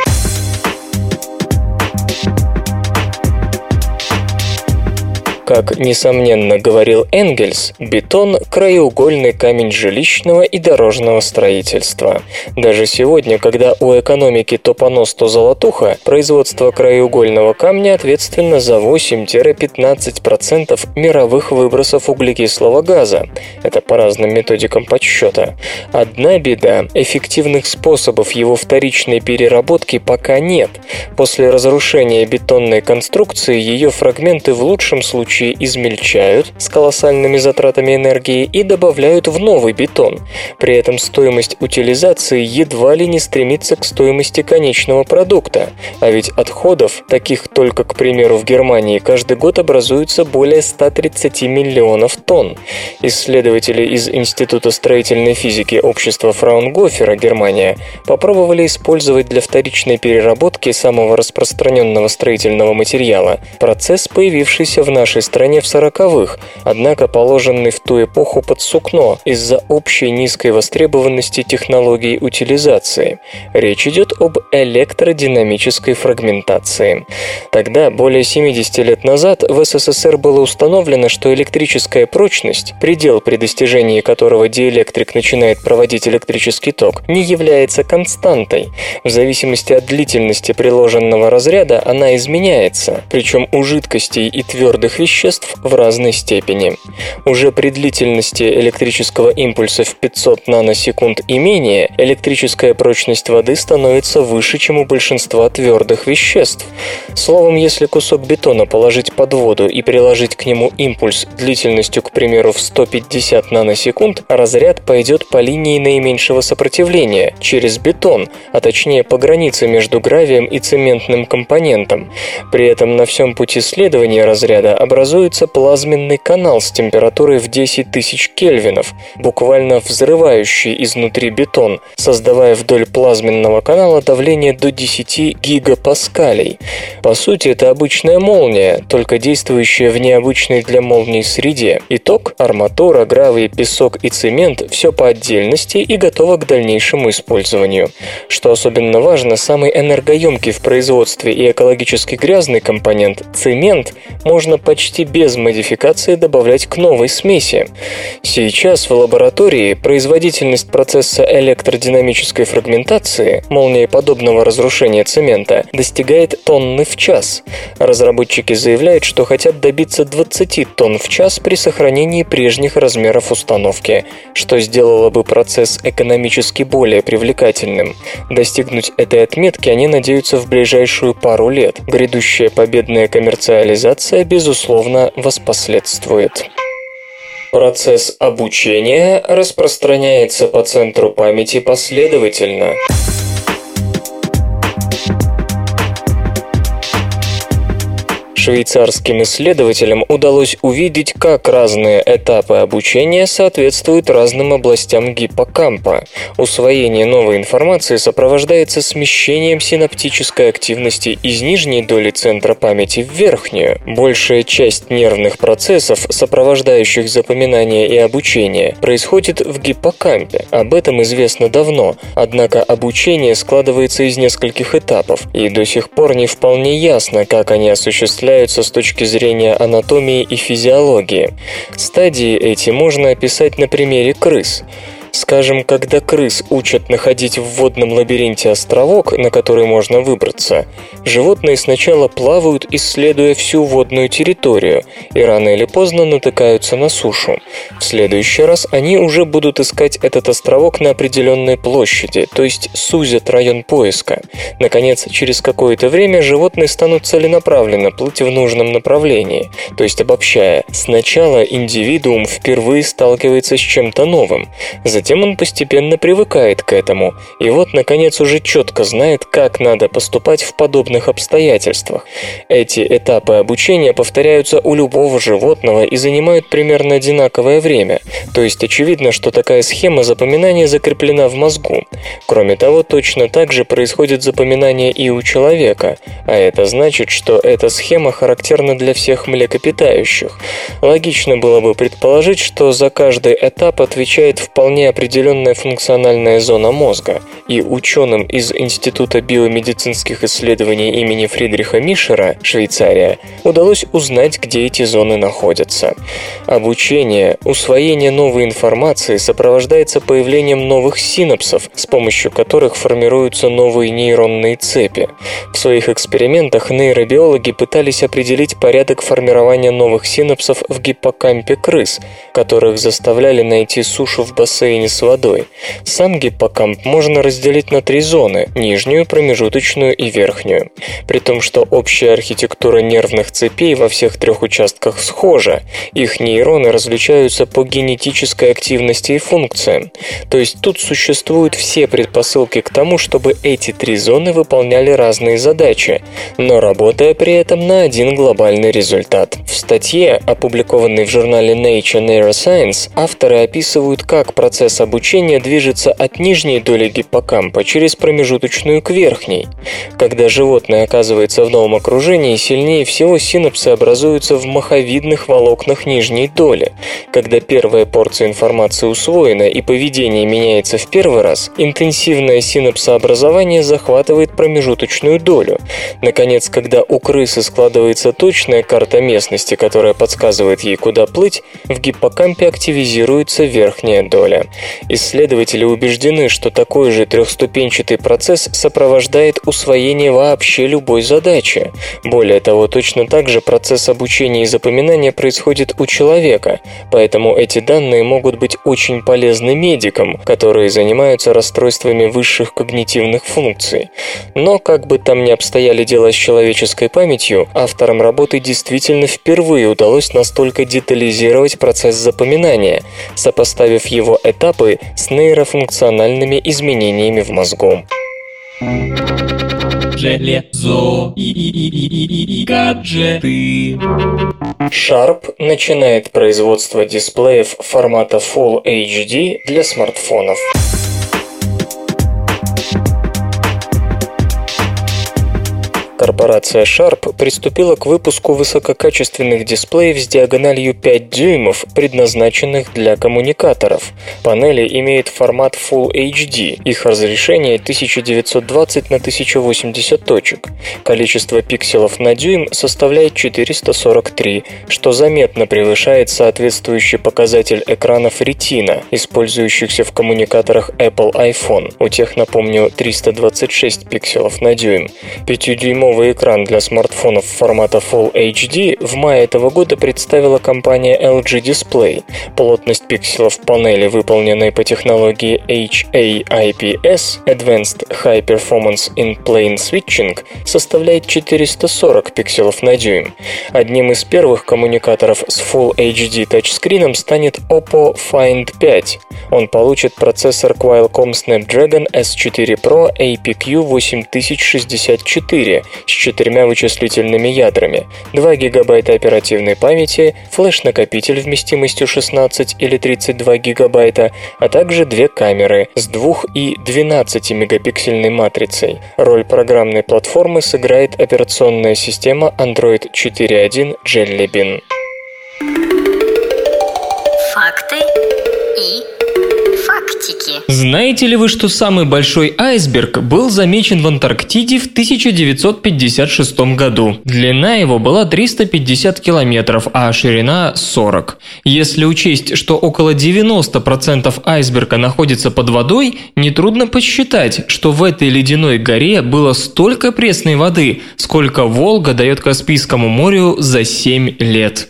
Как, несомненно, говорил Энгельс, бетон – краеугольный камень жилищного и дорожного строительства. Даже сегодня, когда у экономики то понос, то золотуха, производство краеугольного камня ответственно за 8-15% мировых выбросов углекислого газа. Это по разным методикам подсчета. Одна беда – эффективных способов его вторичной переработки пока нет. После разрушения бетонной конструкции ее фрагменты в лучшем случае случае измельчают с колоссальными затратами энергии и добавляют в новый бетон. При этом стоимость утилизации едва ли не стремится к стоимости конечного продукта. А ведь отходов, таких только, к примеру, в Германии, каждый год образуется более 130 миллионов тонн. Исследователи из Института строительной физики общества Фраунгофера, Германия, попробовали использовать для вторичной переработки самого распространенного строительного материала процесс, появившийся в нашей стране в сороковых, однако положенный в ту эпоху под сукно из-за общей низкой востребованности технологий утилизации. Речь идет об электродинамической фрагментации. Тогда, более 70 лет назад, в СССР было установлено, что электрическая прочность, предел при достижении которого диэлектрик начинает проводить электрический ток, не является константой. В зависимости от длительности приложенного разряда она изменяется, причем у жидкостей и твердых веществ веществ в разной степени. Уже при длительности электрического импульса в 500 наносекунд и менее, электрическая прочность воды становится выше, чем у большинства твердых веществ. Словом, если кусок бетона положить под воду и приложить к нему импульс длительностью, к примеру, в 150 наносекунд, разряд пойдет по линии наименьшего сопротивления, через бетон, а точнее по границе между гравием и цементным компонентом. При этом на всем пути следования разряда образуется образуется плазменный канал с температурой в 10 тысяч кельвинов, буквально взрывающий изнутри бетон, создавая вдоль плазменного канала давление до 10 гигапаскалей. По сути, это обычная молния, только действующая в необычной для молний среде. Итог – арматура, гравий, песок и цемент – все по отдельности и готово к дальнейшему использованию. Что особенно важно, самый энергоемкий в производстве и экологически грязный компонент – цемент – можно почти можете без модификации добавлять к новой смеси. Сейчас в лаборатории производительность процесса электродинамической фрагментации, молниеподобного разрушения цемента, достигает тонны в час. Разработчики заявляют, что хотят добиться 20 тонн в час при сохранении прежних размеров установки, что сделало бы процесс экономически более привлекательным. Достигнуть этой отметки они надеются в ближайшую пару лет. Грядущая победная коммерциализация, безусловно, безусловно, воспоследствует. Процесс обучения распространяется по центру памяти последовательно. Швейцарским исследователям удалось увидеть, как разные этапы обучения соответствуют разным областям гиппокампа. Усвоение новой информации сопровождается смещением синаптической активности из нижней доли центра памяти в верхнюю. Большая часть нервных процессов, сопровождающих запоминание и обучение, происходит в гиппокампе. Об этом известно давно, однако обучение складывается из нескольких этапов, и до сих пор не вполне ясно, как они осуществляются определяются с точки зрения анатомии и физиологии. Стадии эти можно описать на примере крыс. Скажем, когда крыс учат находить в водном лабиринте островок, на который можно выбраться, животные сначала плавают, исследуя всю водную территорию, и рано или поздно натыкаются на сушу. В следующий раз они уже будут искать этот островок на определенной площади, то есть сузят район поиска. Наконец, через какое-то время животные станут целенаправленно плыть в нужном направлении. То есть, обобщая, сначала индивидуум впервые сталкивается с чем-то новым, затем он постепенно привыкает к этому, и вот, наконец, уже четко знает, как надо поступать в подобных обстоятельствах. Эти этапы обучения повторяются у любого животного и занимают примерно одинаковое время, то есть очевидно, что такая схема запоминания закреплена в мозгу. Кроме того, точно так же происходит запоминание и у человека, а это значит, что эта схема характерна для всех млекопитающих. Логично было бы предположить, что за каждый этап отвечает вполне определенная функциональная зона мозга, и ученым из Института биомедицинских исследований имени Фридриха Мишера, Швейцария, удалось узнать, где эти зоны находятся. Обучение, усвоение новой информации сопровождается появлением новых синапсов, с помощью которых формируются новые нейронные цепи. В своих экспериментах нейробиологи пытались определить порядок формирования новых синапсов в гиппокампе крыс, которых заставляли найти сушу в бассейне с водой. Сам гиппокамп можно разделить на три зоны – нижнюю, промежуточную и верхнюю. При том, что общая архитектура нервных цепей во всех трех участках схожа, их нейроны различаются по генетической активности и функциям. То есть тут существуют все предпосылки к тому, чтобы эти три зоны выполняли разные задачи, но работая при этом на один глобальный результат. В статье, опубликованной в журнале Nature Neuroscience, авторы описывают, как процесс обучения движется от нижней доли гиппокампа через промежуточную к верхней. Когда животное оказывается в новом окружении, сильнее всего синапсы образуются в маховидных волокнах нижней доли. Когда первая порция информации усвоена и поведение меняется в первый раз, интенсивное синапсообразование захватывает промежуточную долю. Наконец, когда у крысы складывается точная карта местности, которая подсказывает ей, куда плыть, в гиппокампе активизируется верхняя доля. Исследователи убеждены, что такой же трехступенчатый процесс сопровождает усвоение вообще любой задачи. Более того, точно так же процесс обучения и запоминания происходит у человека, поэтому эти данные могут быть очень полезны медикам, которые занимаются расстройствами высших когнитивных функций. Но, как бы там ни обстояли дела с человеческой памятью, авторам работы действительно впервые удалось настолько детализировать процесс запоминания, сопоставив его этапы с нейрофункциональными изменениями в мозгу. Железо и, и, и, и, и, и гаджеты. Sharp начинает производство дисплеев формата Full HD для смартфонов. Корпорация Sharp приступила к выпуску высококачественных дисплеев с диагональю 5 дюймов, предназначенных для коммуникаторов. Панели имеют формат Full HD, их разрешение 1920 на 1080 точек. Количество пикселов на дюйм составляет 443, что заметно превышает соответствующий показатель экранов Retina, использующихся в коммуникаторах Apple iPhone. У тех, напомню, 326 пикселов на дюйм. 5-дюймовый новый экран для смартфонов формата Full HD в мае этого года представила компания LG Display. Плотность пикселов панели, выполненной по технологии HAIPS Advanced High Performance in Plane Switching, составляет 440 пикселов на дюйм. Одним из первых коммуникаторов с Full HD тачскрином станет Oppo Find 5. Он получит процессор Qualcomm Snapdragon S4 Pro APQ 8064 с четырьмя вычислительными ядрами, 2 ГБ оперативной памяти, флеш-накопитель вместимостью 16 или 32 ГБ, а также две камеры с 2 и 12 мегапиксельной матрицей. Роль программной платформы сыграет операционная система Android 4.1 Jelly Bean. Арктики. Знаете ли вы, что самый большой айсберг был замечен в Антарктиде в 1956 году? Длина его была 350 километров, а ширина 40. Если учесть, что около 90% айсберга находится под водой, нетрудно посчитать, что в этой ледяной горе было столько пресной воды, сколько Волга дает Каспийскому морю за 7 лет.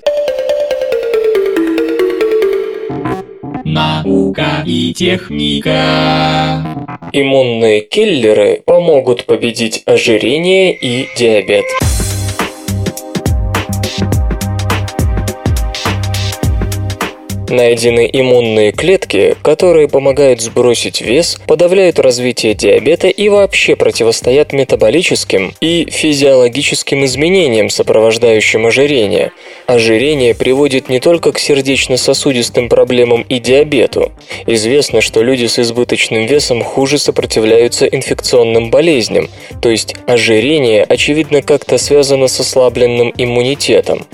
Наука и техника. Иммунные киллеры помогут победить ожирение и диабет. Найдены иммунные клетки, которые помогают сбросить вес, подавляют развитие диабета и вообще противостоят метаболическим и физиологическим изменениям, сопровождающим ожирение. Ожирение приводит не только к сердечно-сосудистым проблемам и диабету. Известно, что люди с избыточным весом хуже сопротивляются инфекционным болезням, то есть ожирение, очевидно, как-то связано с ослабленным иммунитетом.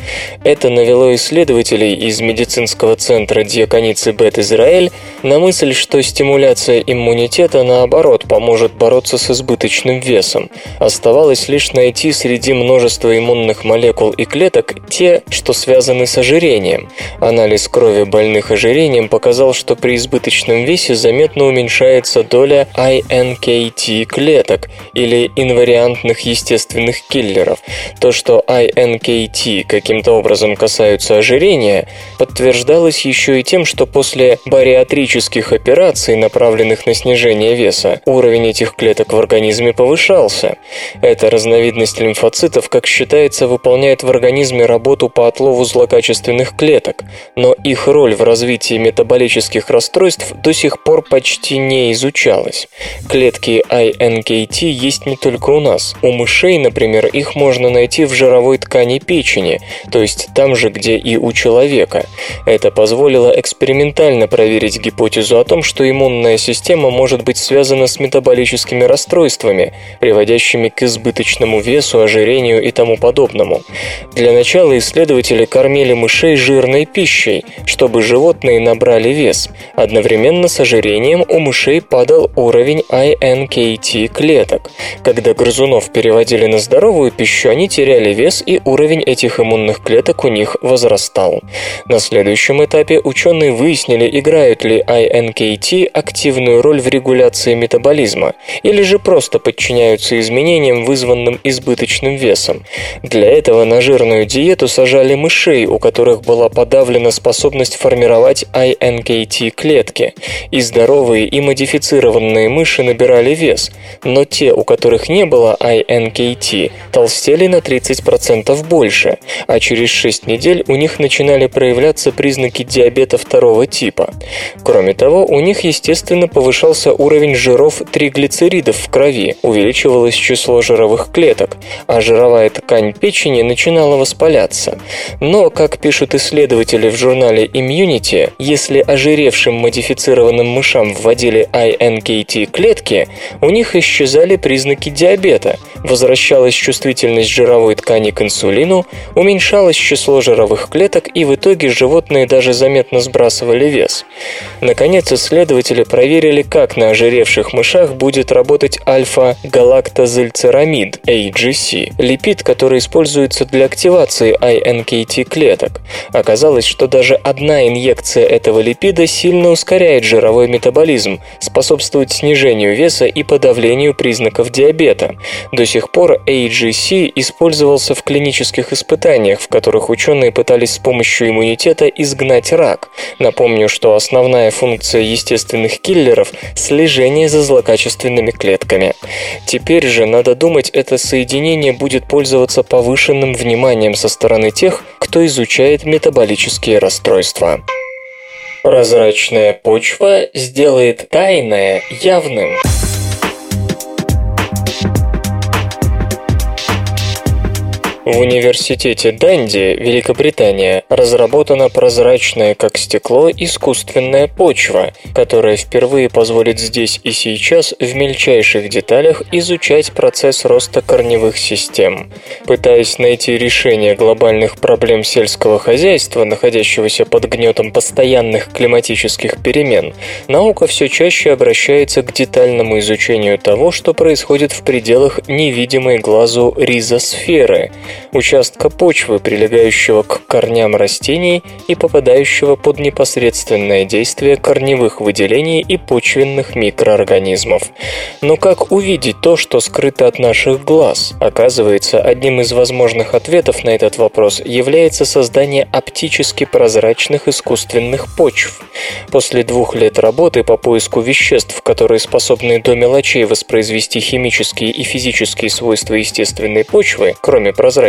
Это навело исследователей из медицинского центра центра Диаконицы Бет Израиль на мысль, что стимуляция иммунитета наоборот поможет бороться с избыточным весом. Оставалось лишь найти среди множества иммунных молекул и клеток те, что связаны с ожирением. Анализ крови больных ожирением показал, что при избыточном весе заметно уменьшается доля INKT клеток или инвариантных естественных киллеров. То, что INKT каким-то образом касаются ожирения, подтверждалось еще еще и тем, что после бариатрических операций, направленных на снижение веса, уровень этих клеток в организме повышался. Эта разновидность лимфоцитов, как считается, выполняет в организме работу по отлову злокачественных клеток, но их роль в развитии метаболических расстройств до сих пор почти не изучалась. Клетки iNKT есть не только у нас. У мышей, например, их можно найти в жировой ткани печени, то есть там же, где и у человека. Это позволит позволило экспериментально проверить гипотезу о том, что иммунная система может быть связана с метаболическими расстройствами, приводящими к избыточному весу, ожирению и тому подобному. Для начала исследователи кормили мышей жирной пищей, чтобы животные набрали вес. Одновременно с ожирением у мышей падал уровень INKT клеток. Когда грызунов переводили на здоровую пищу, они теряли вес и уровень этих иммунных клеток у них возрастал. На следующем этапе этапе ученые выяснили, играют ли INKT активную роль в регуляции метаболизма, или же просто подчиняются изменениям, вызванным избыточным весом. Для этого на жирную диету сажали мышей, у которых была подавлена способность формировать INKT клетки, и здоровые и модифицированные мыши набирали вес, но те, у которых не было INKT, толстели на 30% больше, а через 6 недель у них начинали проявляться признаки диабета второго типа. Кроме того, у них, естественно, повышался уровень жиров триглицеридов в крови, увеличивалось число жировых клеток, а жировая ткань печени начинала воспаляться. Но, как пишут исследователи в журнале Immunity, если ожиревшим модифицированным мышам вводили INKT клетки, у них исчезали признаки диабета, возвращалась чувствительность жировой ткани к инсулину, уменьшалось число жировых клеток и в итоге животные даже заметно заметно сбрасывали вес. Наконец, исследователи проверили, как на ожиревших мышах будет работать альфа-галактозильцерамид, AGC, липид, который используется для активации INKT клеток. Оказалось, что даже одна инъекция этого липида сильно ускоряет жировой метаболизм, способствует снижению веса и подавлению признаков диабета. До сих пор AGC использовался в клинических испытаниях, в которых ученые пытались с помощью иммунитета изгнать рак. Напомню, что основная функция естественных киллеров – слежение за злокачественными клетками. Теперь же, надо думать, это соединение будет пользоваться повышенным вниманием со стороны тех, кто изучает метаболические расстройства. Прозрачная почва сделает тайное явным. В университете Данди, Великобритания, разработана прозрачная, как стекло, искусственная почва, которая впервые позволит здесь и сейчас в мельчайших деталях изучать процесс роста корневых систем. Пытаясь найти решение глобальных проблем сельского хозяйства, находящегося под гнетом постоянных климатических перемен, наука все чаще обращается к детальному изучению того, что происходит в пределах невидимой глазу ризосферы, участка почвы, прилегающего к корням растений и попадающего под непосредственное действие корневых выделений и почвенных микроорганизмов. Но как увидеть то, что скрыто от наших глаз? Оказывается, одним из возможных ответов на этот вопрос является создание оптически прозрачных искусственных почв. После двух лет работы по поиску веществ, которые способны до мелочей воспроизвести химические и физические свойства естественной почвы, кроме прозрачности,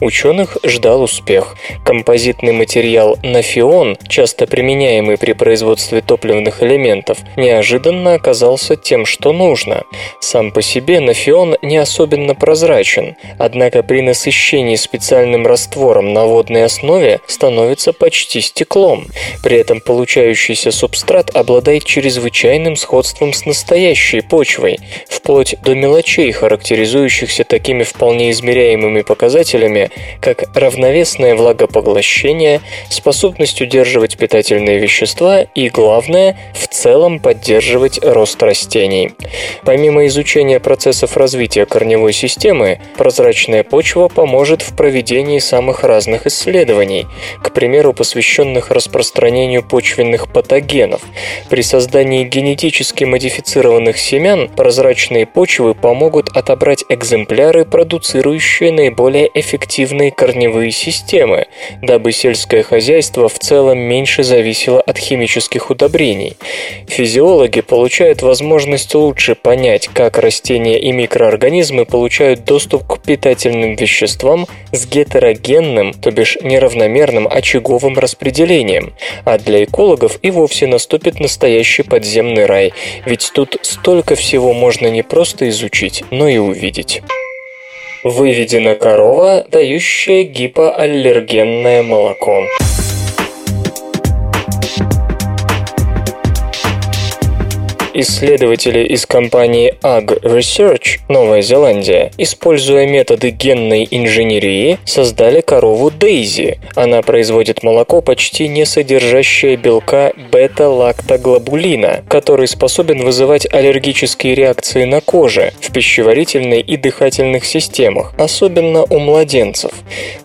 ученых ждал успех. Композитный материал нафион, часто применяемый при производстве топливных элементов, неожиданно оказался тем, что нужно. Сам по себе нафион не особенно прозрачен, однако при насыщении специальным раствором на водной основе становится почти стеклом. При этом получающийся субстрат обладает чрезвычайным сходством с настоящей почвой, вплоть до мелочей, характеризующихся такими вполне измеряемыми показателями, как равновесное влагопоглощение, способность удерживать питательные вещества и, главное, в целом поддерживать рост растений. Помимо изучения процессов развития корневой системы, прозрачная почва поможет в проведении самых разных исследований, к примеру, посвященных распространению почвенных патогенов. При создании генетически модифицированных семян прозрачные почвы помогут отобрать экземпляры, продуцирующие наиболее эффективные корневые системы, дабы сельское хозяйство в целом меньше зависело от химических удобрений. Физиологи получают возможность лучше понять, как растения и микроорганизмы получают доступ к питательным веществам с гетерогенным, то бишь неравномерным очаговым распределением, а для экологов и вовсе наступит настоящий подземный рай, ведь тут столько всего можно не просто изучить, но и увидеть. Выведена корова, дающая гипоаллергенное молоко. Исследователи из компании Ag Research, Новая Зеландия, используя методы генной инженерии, создали корову Дейзи. Она производит молоко, почти не содержащее белка бета-лактоглобулина, который способен вызывать аллергические реакции на коже, в пищеварительной и дыхательных системах, особенно у младенцев.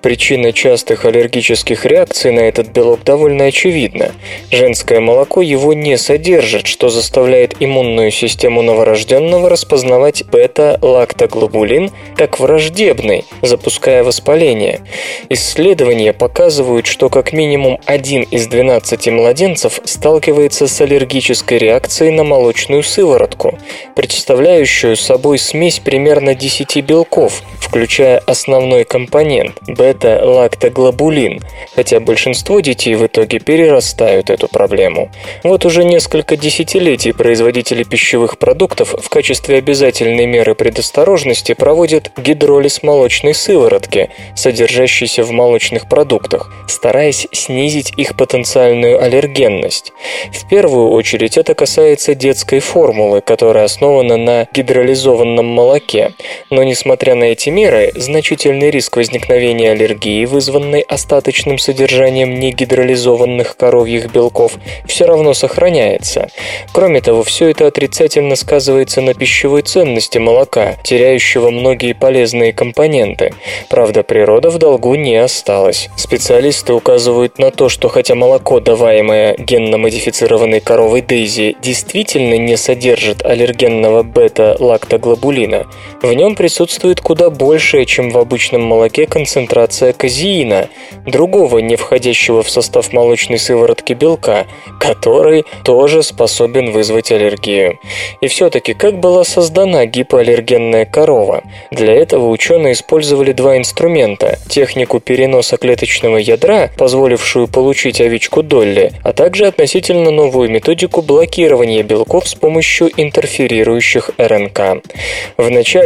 Причина частых аллергических реакций на этот белок довольно очевидна. Женское молоко его не содержит, что заставляет иммунную систему новорожденного распознавать бета-лактоглобулин как враждебный, запуская воспаление. Исследования показывают, что как минимум один из 12 младенцев сталкивается с аллергической реакцией на молочную сыворотку, представляющую собой смесь примерно 10 белков, включая основной компонент – бета-лактоглобулин, хотя большинство детей в итоге перерастают эту проблему. Вот уже несколько десятилетий производители производители пищевых продуктов в качестве обязательной меры предосторожности проводят гидролиз молочной сыворотки, содержащейся в молочных продуктах, стараясь снизить их потенциальную аллергенность. В первую очередь это касается детской формулы, которая основана на гидролизованном молоке. Но несмотря на эти меры, значительный риск возникновения аллергии, вызванной остаточным содержанием негидролизованных коровьих белков, все равно сохраняется. Кроме того, все все это отрицательно сказывается на пищевой ценности молока, теряющего многие полезные компоненты. Правда, природа в долгу не осталась. Специалисты указывают на то, что хотя молоко, даваемое генно-модифицированной коровой Дейзи, действительно не содержит аллергенного бета-лактоглобулина, в нем присутствует куда большая, чем в обычном молоке, концентрация казеина, другого не входящего в состав молочной сыворотки белка, который тоже способен вызвать аллергию. И все-таки как была создана гипоаллергенная корова? Для этого ученые использовали два инструмента – технику переноса клеточного ядра, позволившую получить овечку Долли, а также относительно новую методику блокирования белков с помощью интерферирующих РНК.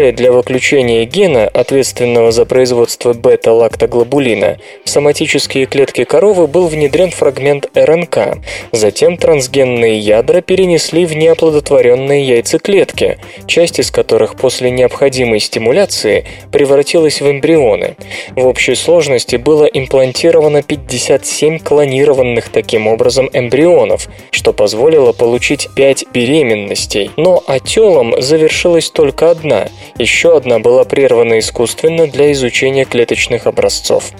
Вначале для выключения гена, ответственного за производство бета-лактоглобулина, в соматические клетки коровы был внедрен фрагмент РНК. Затем трансгенные ядра перенесли в неоплодотворенные яйцеклетки, часть из которых после необходимой стимуляции превратилась в эмбрионы. В общей сложности было имплантировано 57 клонированных таким образом эмбрионов, что позволило получить 5 беременностей. Но отелом завершилась только одна, еще одна была прервана искусственно для изучения клеточных образцов.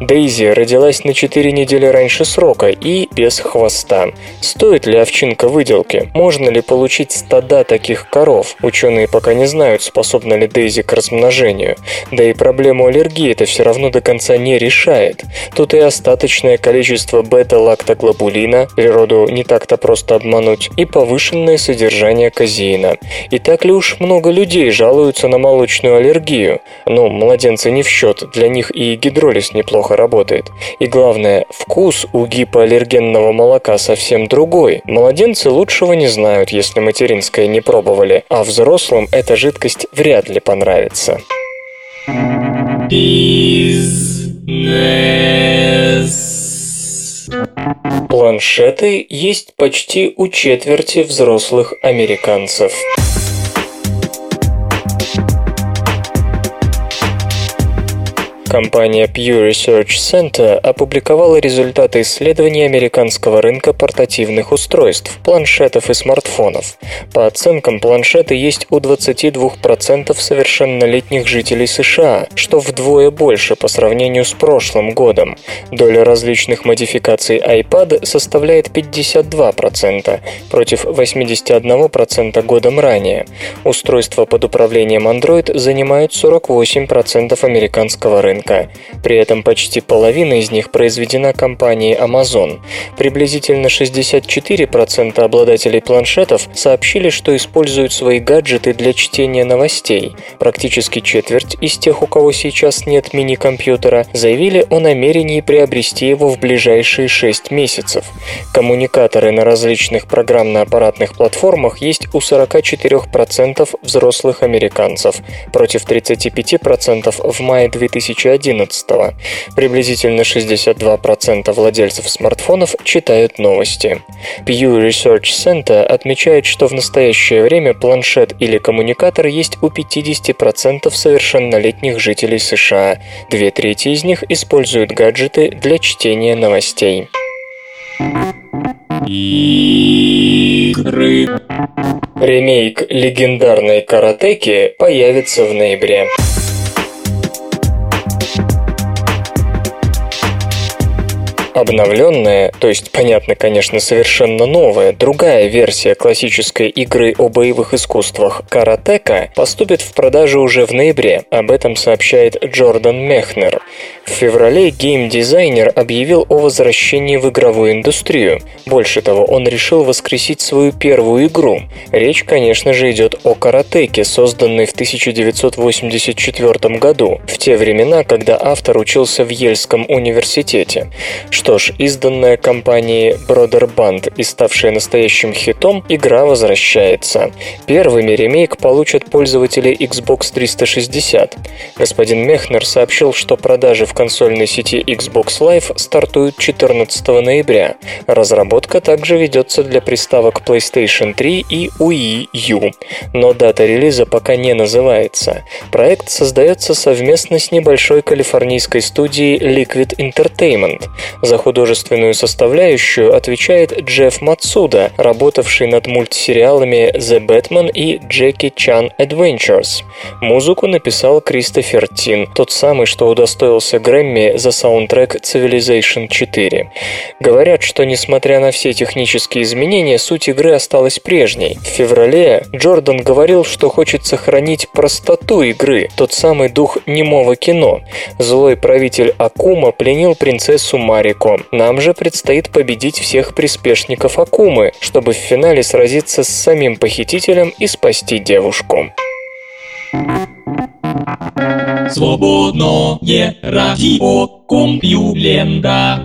Дейзи родилась на 4 недели раньше срока и без хвоста. Стоит ли овчинка выделки? Можно ли получить стада таких коров? Ученые пока не знают, способна ли Дейзи к размножению. Да и проблему аллергии это все равно до конца не решает. Тут и остаточное количество бета-лактоглобулина, природу не так-то просто обмануть, и повышенное содержание казеина. И так ли уж много людей жалуются на молочную аллергию? Ну, младенцы не в счет, для них и гидролиз неплохо работает. И главное, вкус у гипоаллергенного молока совсем другой. Младенцы лучшего не знают, если материнское не пробовали, а взрослым эта жидкость вряд ли понравится. Планшеты есть почти у четверти взрослых американцев. Компания Pew Research Center опубликовала результаты исследования американского рынка портативных устройств, планшетов и смартфонов. По оценкам, планшеты есть у 22% совершеннолетних жителей США, что вдвое больше по сравнению с прошлым годом. Доля различных модификаций iPad составляет 52%, против 81% годом ранее. Устройства под управлением Android занимают 48% американского рынка рынка. При этом почти половина из них произведена компанией Amazon. Приблизительно 64% обладателей планшетов сообщили, что используют свои гаджеты для чтения новостей. Практически четверть из тех, у кого сейчас нет мини-компьютера, заявили о намерении приобрести его в ближайшие 6 месяцев. Коммуникаторы на различных программно-аппаратных платформах есть у 44% взрослых американцев, против 35% в мае 2000 2011. Приблизительно 62% владельцев смартфонов читают новости. Pew Research Center отмечает, что в настоящее время планшет или коммуникатор есть у 50% совершеннолетних жителей США. Две трети из них используют гаджеты для чтения новостей. Игры. Ремейк легендарной каратеки появится в ноябре. Обновленная, то есть, понятно, конечно, совершенно новая, другая версия классической игры о боевых искусствах «Каратека» поступит в продажу уже в ноябре, об этом сообщает Джордан Мехнер. В феврале геймдизайнер объявил о возвращении в игровую индустрию. Больше того, он решил воскресить свою первую игру. Речь, конечно же, идет о «Каратеке», созданной в 1984 году, в те времена, когда автор учился в Ельском университете. Что что ж, изданная компанией Brother Band и ставшая настоящим хитом, игра возвращается. Первыми ремейк получат пользователи Xbox 360. Господин Мехнер сообщил, что продажи в консольной сети Xbox Live стартуют 14 ноября. Разработка также ведется для приставок PlayStation 3 и Wii U. Но дата релиза пока не называется. Проект создается совместно с небольшой калифорнийской студией Liquid Entertainment. За художественную составляющую отвечает Джефф Мацуда, работавший над мультсериалами The Batman и Jackie Chan Adventures. Музыку написал Кристофер Тин, тот самый, что удостоился Грэмми за саундтрек Civilization 4. Говорят, что несмотря на все технические изменения, суть игры осталась прежней. В феврале Джордан говорил, что хочет сохранить простоту игры, тот самый дух немого кино. Злой правитель Акума пленил принцессу Марико легко. Нам же предстоит победить всех приспешников Акумы, чтобы в финале сразиться с самим похитителем и спасти девушку. Свободное радио Компьюлента.